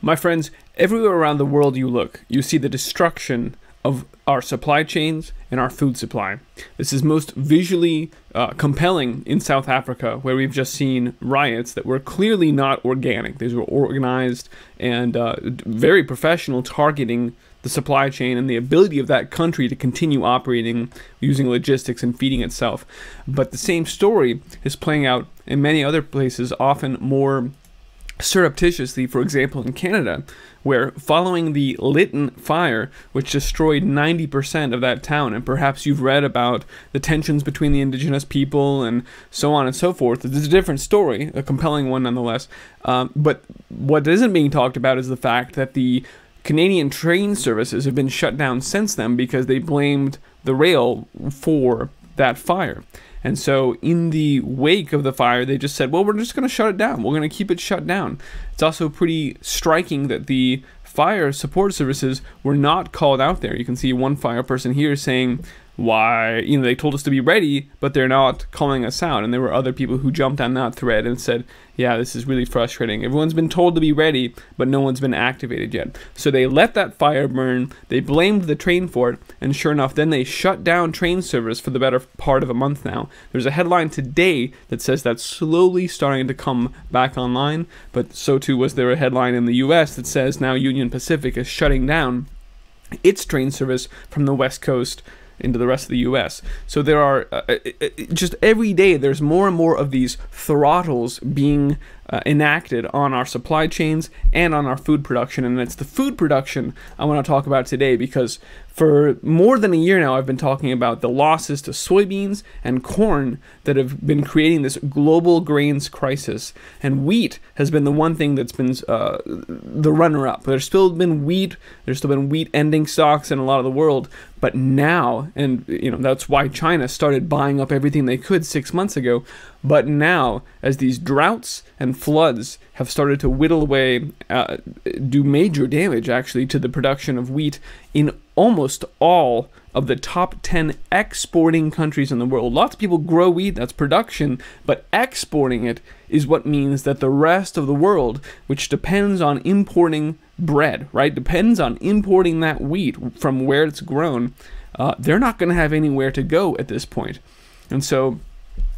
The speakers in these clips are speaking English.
My friends, everywhere around the world you look, you see the destruction of our supply chains and our food supply. This is most visually uh, compelling in South Africa, where we've just seen riots that were clearly not organic. These were organized and uh, very professional, targeting the supply chain and the ability of that country to continue operating using logistics and feeding itself. But the same story is playing out in many other places, often more surreptitiously, for example, in Canada, where following the Lytton fire, which destroyed 90% of that town, and perhaps you've read about the tensions between the indigenous people and so on and so forth. It's a different story, a compelling one nonetheless. Um, but what isn't being talked about is the fact that the Canadian train services have been shut down since then because they blamed the rail for that fire. And so, in the wake of the fire, they just said, well, we're just going to shut it down. We're going to keep it shut down. It's also pretty striking that the fire support services were not called out there. You can see one fire person here saying, why you know they told us to be ready but they're not calling us out and there were other people who jumped on that thread and said yeah this is really frustrating. Everyone's been told to be ready but no one's been activated yet. So they let that fire burn. They blamed the train for it and sure enough then they shut down train service for the better part of a month now. There's a headline today that says that's slowly starting to come back online but so too was there a headline in the US that says now Union Pacific is shutting down its train service from the west coast into the rest of the US. So there are uh, uh, uh, just every day there's more and more of these throttles being uh, enacted on our supply chains and on our food production. And it's the food production I want to talk about today because for more than a year now, I've been talking about the losses to soybeans and corn that have been creating this global grains crisis. And wheat has been the one thing that's been uh, the runner up. There's still been wheat, there's still been wheat ending stocks in a lot of the world. But now, and you know, that's why China started buying up everything they could six months ago. But now, as these droughts and floods have started to whittle away, uh, do major damage actually to the production of wheat in almost all of the top 10 exporting countries in the world. Lots of people grow wheat, that's production, but exporting it is what means that the rest of the world, which depends on importing bread, right, depends on importing that wheat from where it's grown, uh, they're not going to have anywhere to go at this point. And so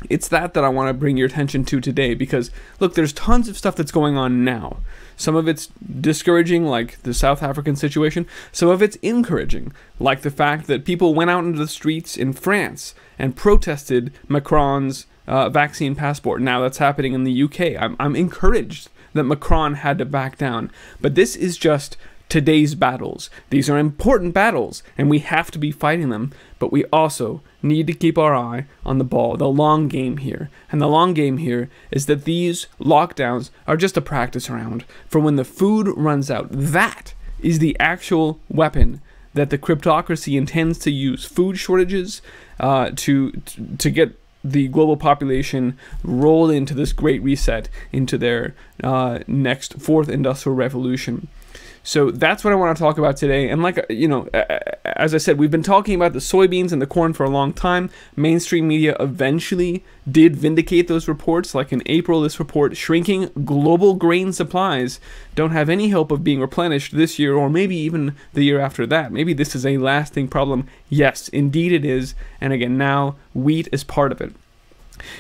it's that that I want to bring your attention to today because look, there's tons of stuff that's going on now. Some of it's discouraging, like the South African situation. Some of it's encouraging, like the fact that people went out into the streets in France and protested Macron's uh, vaccine passport. Now that's happening in the UK. I'm, I'm encouraged that Macron had to back down. But this is just today's battles. These are important battles, and we have to be fighting them, but we also need to keep our eye on the ball, the long game here. And the long game here is that these lockdowns are just a practice round for when the food runs out. That is the actual weapon that the cryptocracy intends to use food shortages uh, to, to get the global population rolled into this great reset into their uh, next fourth industrial revolution. So that's what I want to talk about today. And like you know, as I said, we've been talking about the soybeans and the corn for a long time. Mainstream media eventually did vindicate those reports. Like in April, this report shrinking global grain supplies don't have any hope of being replenished this year or maybe even the year after that. Maybe this is a lasting problem. Yes, indeed it is. And again, now wheat is part of it.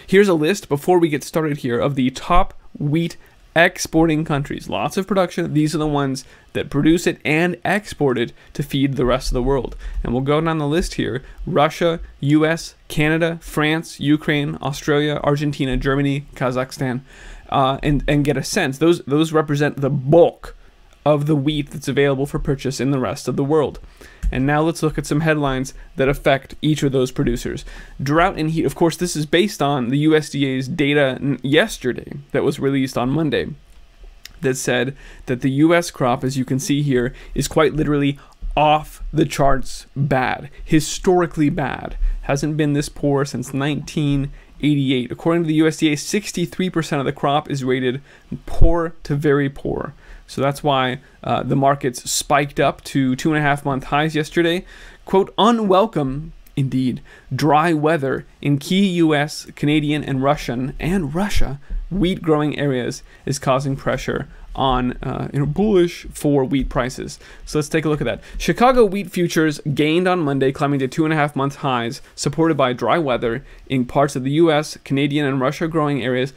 Here's a list before we get started here of the top wheat exporting countries. Lots of production. These are the ones that produce it and export it to feed the rest of the world. And we'll go down the list here Russia, US, Canada, France, Ukraine, Australia, Argentina, Germany, Kazakhstan, uh, and, and get a sense. Those, those represent the bulk of the wheat that's available for purchase in the rest of the world. And now let's look at some headlines that affect each of those producers. Drought and heat, of course, this is based on the USDA's data yesterday that was released on Monday that said that the US crop, as you can see here, is quite literally off the charts bad, historically bad. Hasn't been this poor since 1988. According to the USDA, 63% of the crop is rated poor to very poor. So that's why uh, the markets spiked up to two and a half month highs yesterday. Quote, unwelcome indeed dry weather in key US, Canadian, and Russian and Russia wheat growing areas is causing pressure on uh, you know bullish for wheat prices. So let's take a look at that. Chicago wheat futures gained on Monday, climbing to two and a half month highs, supported by dry weather in parts of the U.S., Canadian, and Russia growing areas,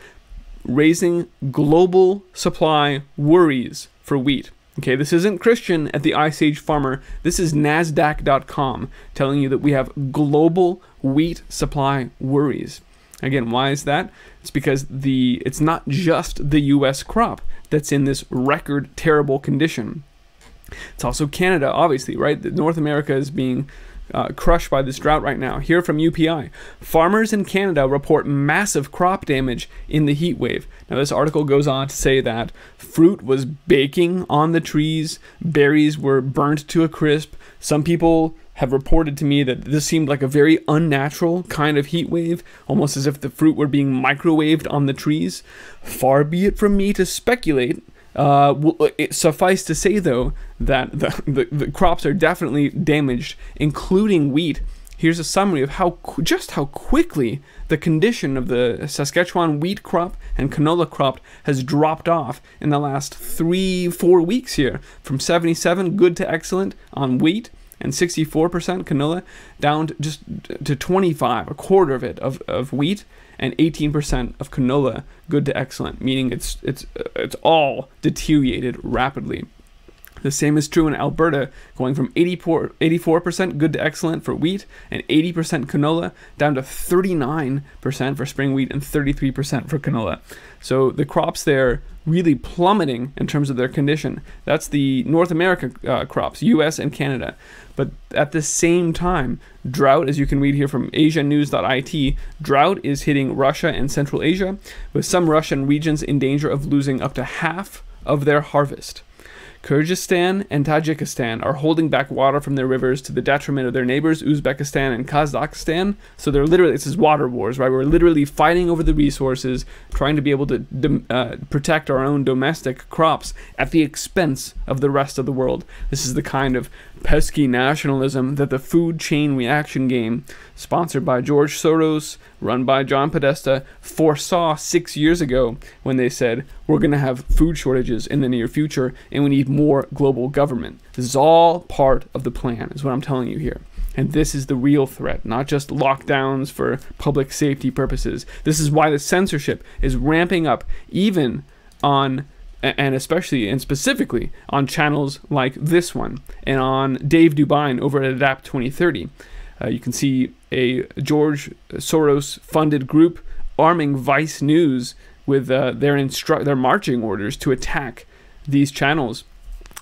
raising global supply worries for wheat. Okay, this isn't Christian at the Ice Age Farmer. This is NASDAQ.com telling you that we have global wheat supply worries. Again, why is that? It's because the it's not just the US crop that's in this record terrible condition. It's also Canada, obviously, right? North America is being uh, crushed by this drought right now. Here from UPI, farmers in Canada report massive crop damage in the heat wave. Now, this article goes on to say that fruit was baking on the trees, berries were burnt to a crisp. Some people have reported to me that this seemed like a very unnatural kind of heat wave, almost as if the fruit were being microwaved on the trees. Far be it from me to speculate. Uh, it suffice to say, though, that the, the, the crops are definitely damaged, including wheat. Here's a summary of how just how quickly the condition of the Saskatchewan wheat crop and canola crop has dropped off in the last three, four weeks here, from 77 good to excellent on wheat and 64% canola down to just to 25, a quarter of it of, of wheat and 18% of canola good to excellent, meaning it's it's it's all deteriorated rapidly. The same is true in Alberta, going from 84, 84% good to excellent for wheat and 80% canola down to 39% for spring wheat and 33% for canola. So the crops there really plummeting in terms of their condition. That's the North America uh, crops, US and Canada. But at the same time, drought, as you can read here from asianews.it, drought is hitting Russia and Central Asia, with some Russian regions in danger of losing up to half of their harvest. Kyrgyzstan and Tajikistan are holding back water from their rivers to the detriment of their neighbors, Uzbekistan and Kazakhstan. So they're literally, this is water wars, right? We're literally fighting over the resources, trying to be able to uh, protect our own domestic crops at the expense of the rest of the world. This is the kind of pesky nationalism that the food chain reaction game, sponsored by George Soros, run by John Podesta, foresaw six years ago when they said, we're going to have food shortages in the near future and we need more global government. This is all part of the plan, is what I'm telling you here. And this is the real threat, not just lockdowns for public safety purposes. This is why the censorship is ramping up, even on and especially and specifically on channels like this one and on Dave DuByne over at Adapt 2030. Uh, you can see a George Soros funded group arming Vice News with uh, their instru- their marching orders to attack these channels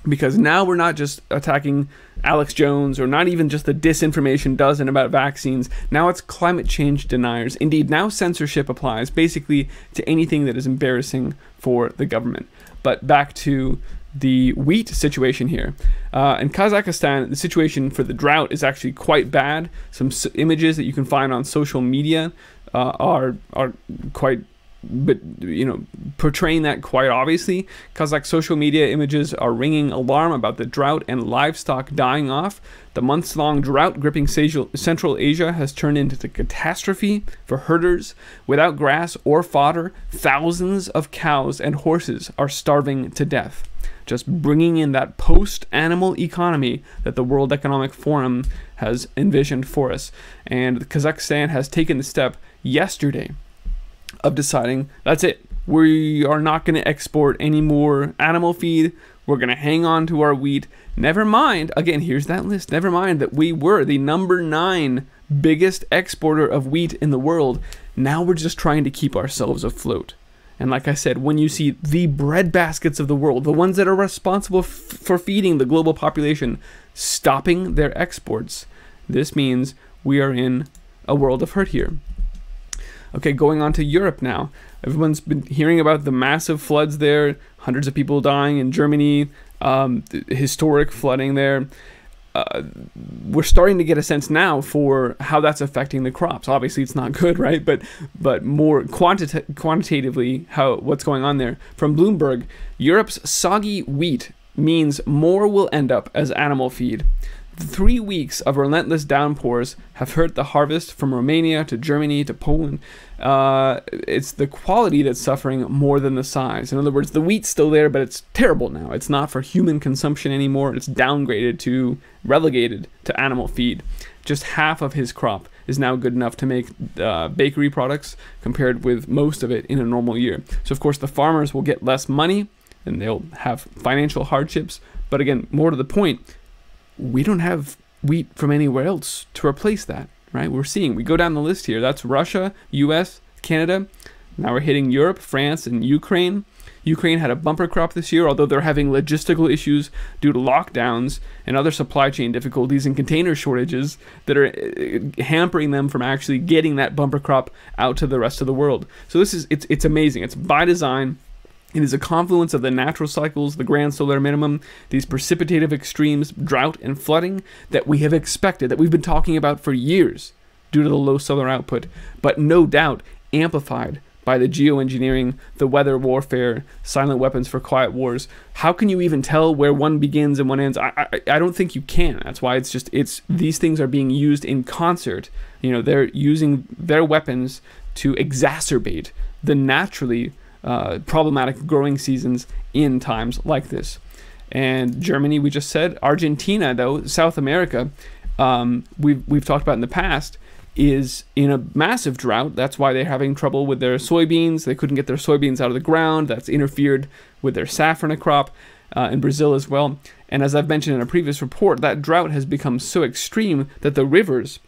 because now we're not just attacking Alex Jones or not even just the disinformation dozen about vaccines. Now it's climate change deniers. Indeed, now censorship applies basically to anything that is embarrassing for the government. But back to the wheat situation here. Uh, in Kazakhstan, the situation for the drought is actually quite bad. Some images that you can find on social media uh, are are quite but you know portraying that quite obviously kazakh social media images are ringing alarm about the drought and livestock dying off. The months-long drought gripping central asia has turned into a catastrophe for herders. Without grass or fodder thousands of cows and horses are starving to death. Just bringing in that post-animal economy that the world economic forum has envisioned for us. And kazakhstan has taken the step yesterday of deciding that's it. We are not going to export any more animal feed. We're going to hang on to our wheat. Never mind, again, here's that list. Never mind that we were the number nine biggest exporter of wheat in the world. Now we're just trying to keep ourselves afloat. And like I said, when you see the bread baskets of the world, the ones that are responsible for feeding the global population, stopping their exports, this means we are in a world of hurt here. Okay, going on to Europe now. Everyone's been hearing about the massive floods there, hundreds of people dying in Germany, um, historic flooding there. Uh, we're starting to get a sense now for how that's affecting the crops. Obviously, it's not good, right? But but more quantita- quantitatively, how what's going on there. From Bloomberg, Europe's soggy wheat means more will end up as animal feed. Three weeks of relentless downpours have hurt the harvest from Romania to Germany to Poland. Uh, it's the quality that's suffering more than the size. In other words, the wheat's still there, but it's terrible now. It's not for human consumption anymore. It's downgraded to relegated to animal feed. Just half of his crop is now good enough to make uh, bakery products compared with most of it in a normal year. So, of course, the farmers will get less money and they'll have financial hardships. But again, more to the point, we don't have wheat from anywhere else to replace that, right? We're seeing, we go down the list here. That's Russia, US, Canada. Now we're hitting Europe, France, and Ukraine. Ukraine had a bumper crop this year, although they're having logistical issues due to lockdowns and other supply chain difficulties and container shortages that are uh, hampering them from actually getting that bumper crop out to the rest of the world. So this is it's it's amazing. It's by design. It is a confluence of the natural cycles, the grand solar minimum, these precipitative extremes, drought and flooding that we have expected, that we've been talking about for years due to the low solar output, but no doubt amplified by the geoengineering, the weather warfare, silent weapons for quiet wars. How can you even tell where one begins and one ends? I, I, I don't think you can. That's why it's just it's these things are being used in concert. You know, they're using their weapons to exacerbate the naturally uh, problematic growing seasons in times like this. And Germany, we just said. Argentina, though, South America, um, we've, we've talked about in the past, is in a massive drought. That's why they're having trouble with their soybeans. They couldn't get their soybeans out of the ground. That's interfered with their safrinha crop uh, in Brazil as well. And as I've mentioned in a previous report, that drought has become so extreme that the rivers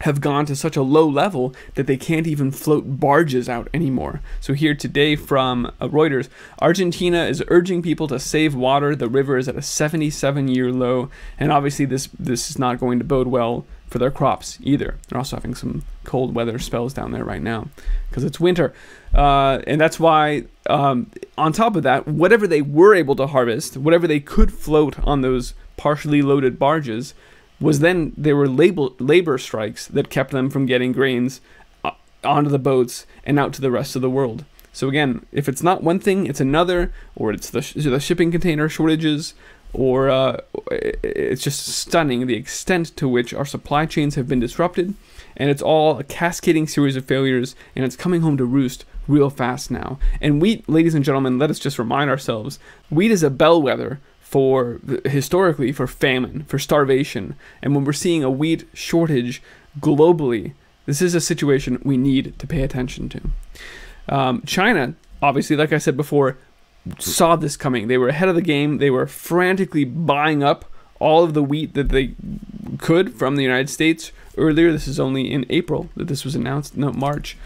have gone to such a low level that they can't even float barges out anymore. So, here today from uh, Reuters Argentina is urging people to save water. The river is at a 77 year low, and obviously, this, this is not going to bode well for their crops either. They're also having some cold weather spells down there right now because it's winter. Uh, and that's why, um, on top of that, whatever they were able to harvest, whatever they could float on those partially loaded barges, was then there were label, labor strikes that kept them from getting grains uh, onto the boats and out to the rest of the world. So again, if it's not one thing, it's another, or it's the, the shipping container shortages, or uh, it's just stunning the extent to which our supply chains have been disrupted, and it's all a cascading series of failures, and it's coming home to roost real fast now. And wheat, ladies and gentlemen, let us just remind ourselves, wheat is a bellwether for historically for famine, for starvation. And when we're seeing a wheat shortage globally, this is a situation we need to pay attention to. Um, China, obviously, like I said before, saw this coming. They were ahead of the game. They were frantically buying up all of the wheat that they could from the United States earlier. This is only in April that this was announced, no, March.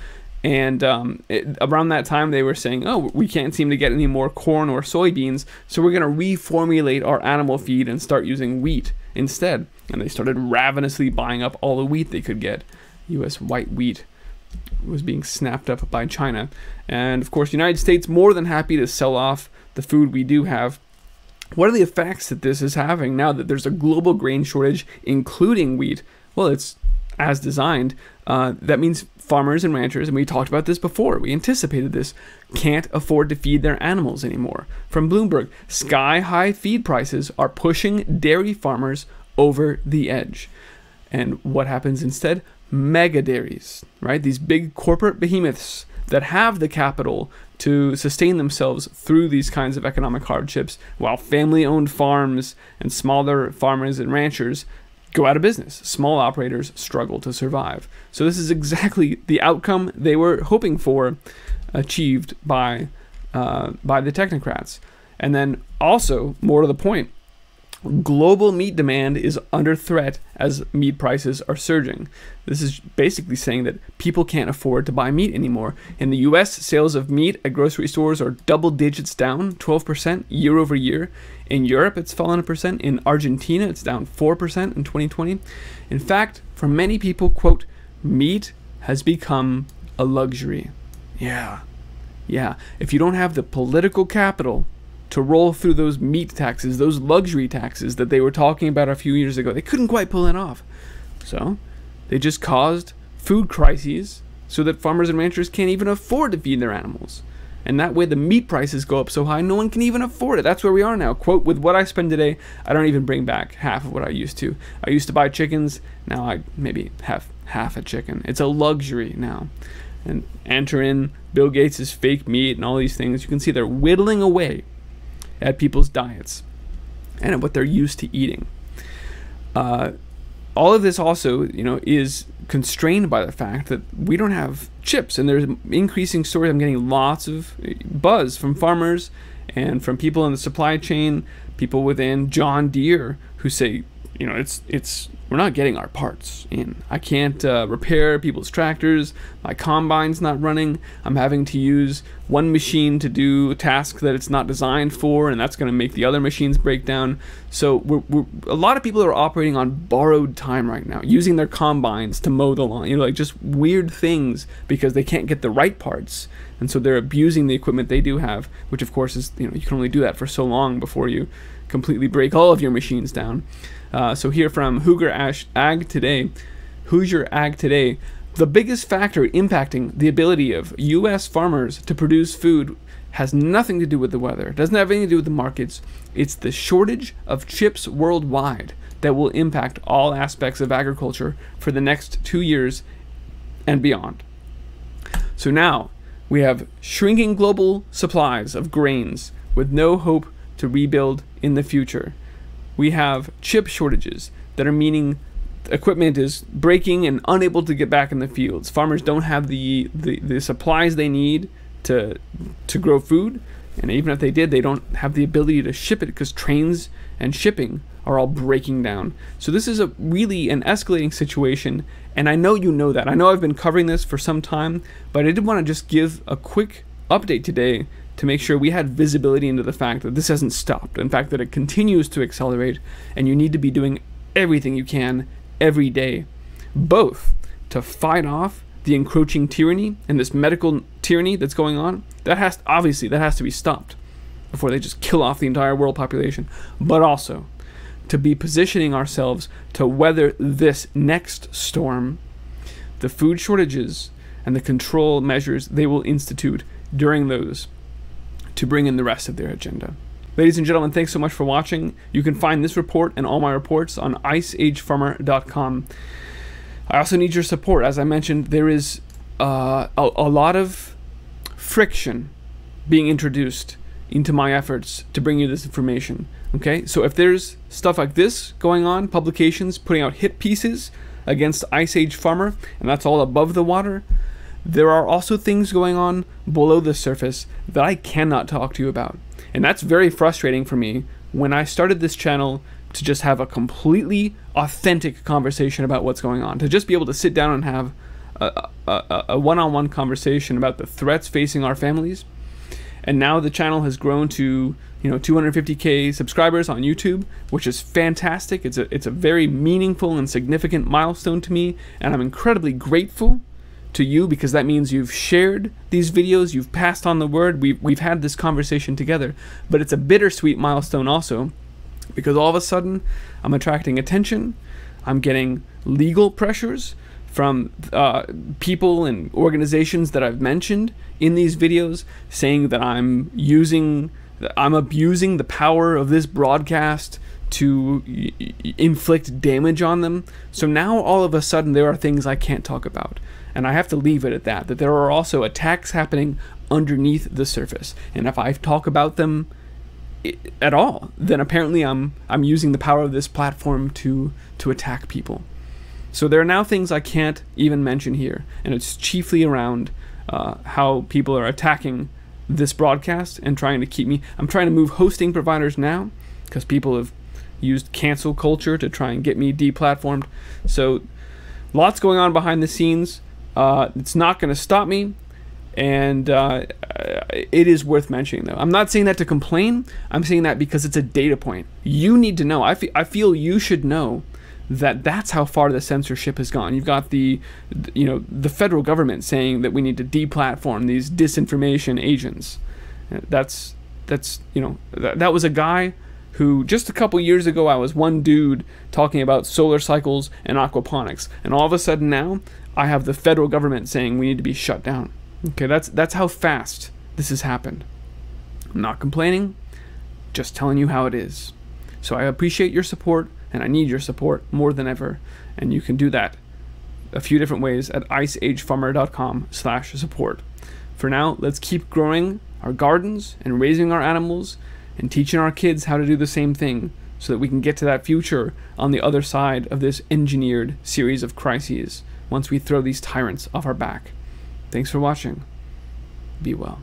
And um, it, around that time, they were saying, oh, we can't seem to get any more corn or soybeans, so we're going to reformulate our animal feed and start using wheat instead. And they started ravenously buying up all the wheat they could get. U.S. white wheat was being snapped up by China. And of course, the United States more than happy to sell off the food we do have. What are the effects that this is having now that there's a global grain shortage, including wheat? Well, it's as designed. Uh, that means farmers and ranchers, and we talked about this before, we anticipated this, can't afford to feed their animals anymore. From Bloomberg, sky high feed prices are pushing dairy farmers over the edge. And what happens instead? Mega dairies, right? These big corporate behemoths that have the capital to sustain themselves through these kinds of economic hardships, while family owned farms and smaller farmers and ranchers go out of business. Small operators struggle to survive. So this is exactly the outcome they were hoping for, achieved by uh, by the technocrats. And then also, more to the point, global meat demand is under threat as meat prices are surging. This is basically saying that people can't afford to buy meat anymore. In the US, sales of meat at grocery stores are double digits down, 12% year over year. In Europe, it's fallen a percent. In Argentina, it's down 4% in 2020. In fact, for many people, quote, meat has become a luxury. Yeah. Yeah. If you don't have the political capital to roll through those meat taxes, those luxury taxes that they were talking about a few years ago. They couldn't quite pull it off. So they just caused food crises so that farmers and ranchers can't even afford to feed their animals. And that way the meat prices go up so high, no one can even afford it. That's where we are now. Quote, with what I spend today, I don't even bring back half of what I used to. I used to buy chickens, now I maybe have half a chicken. It's a luxury now. And enter in Bill Gates' fake meat and all these things. You can see they're whittling away at people's diets and at what they're used to eating. Uh, all of this also, you know, is constrained by the fact that we don't have chips, and there's increasing stories. I'm getting lots of buzz from farmers and from people in the supply chain, people within John Deere who say, you know, it's it's we're not getting our parts in. I can't uh, repair people's tractors. My combine's not running. I'm having to use one machine to do a task that it's not designed for, and that's going to make the other machines break down. So we're, we're, a lot of people are operating on borrowed time right now, using their combines to mow the lawn. You know, like just weird things because they can't get the right parts, and so they're abusing the equipment they do have, which of course is you know you can only do that for so long before you completely break all of your machines down. Uh, so here from Hooger Ag Today, Hoosier Ag Today, the biggest factor impacting the ability of U.S. farmers to produce food has nothing to do with the weather. It doesn't have anything to do with the markets. It's the shortage of chips worldwide that will impact all aspects of agriculture for the next two years and beyond. So now we have shrinking global supplies of grains with no hope to rebuild in the future we have chip shortages that are meaning equipment is breaking and unable to get back in the fields. Farmers don't have the, the, the supplies they need to to grow food, and even if they did, they don't have the ability to ship it because trains and shipping are all breaking down. So this is a really an escalating situation, and I know you know that. I know I've been covering this for some time, but I did want to just give a quick update today to make sure we had visibility into the fact that this hasn't stopped. In fact, that it continues to accelerate, and you need to be doing everything you can every day, both to fight off the encroaching tyranny and this medical tyranny that's going on. That has obviously that has to be stopped before they just kill off the entire world population, but also to be positioning ourselves to weather this next storm, the food shortages and the control measures they will institute during those to bring in the rest of their agenda. Ladies and gentlemen, thanks so much for watching. You can find this report and all my reports on iceagefarmer.com. I also need your support. As I mentioned, there is uh, a, a lot of friction being introduced into my efforts to bring you this information. Okay, so if there's stuff like this going on, publications putting out hit pieces against Ice Age Farmer, and that's all above the water, there are also things going on below the surface that I cannot talk to you about. And that's very frustrating for me when I started this channel to just have a completely authentic conversation about what's going on, to just be able to sit down and have a one on one conversation about the threats facing our families. And now the channel has grown to you know 250k subscribers on YouTube, which is fantastic. It's a it's a very meaningful and significant milestone to me, and I'm incredibly grateful to you because that means you've shared these videos, you've passed on the word, we've, we've had this conversation together. But it's a bittersweet milestone also because all of a sudden I'm attracting attention, I'm getting legal pressures from uh, people and organizations that I've mentioned in these videos saying that I'm using, I'm abusing the power of this broadcast to inflict damage on them. So now all of a sudden there are things I can't talk about. And I have to leave it at that, that there are also attacks happening underneath the surface. And if I talk about them at all, then apparently I'm I'm using the power of this platform to to attack people. So there are now things I can't even mention here, and it's chiefly around uh, how people are attacking this broadcast and trying to keep me. I'm trying to move hosting providers now because people have used cancel culture to try and get me deplatformed. So lots going on behind the scenes. Uh, it's not going to stop me, and uh, it is worth mentioning, though. I'm not saying that to complain. I'm saying that because it's a data point. You need to know. I, I feel you should know that that's how far the censorship has gone. You've got the, you know, the federal government saying that we need to deplatform these disinformation agents. That's that's you know that, that was a guy who just a couple years ago I was one dude talking about solar cycles and aquaponics, and all of a sudden now I have the federal government saying we need to be shut down. Okay, that's that's how fast this has happened. I'm not complaining, just telling you how it is. So I appreciate your support and I need your support more than ever. And you can do that a few different ways at iceagefarmer.com slash support. For now, let's keep growing our gardens and raising our animals and teaching our kids how to do the same thing so that we can get to that future on the other side of this engineered series of crises once we throw these tyrants off our back. Thanks for watching. Be well.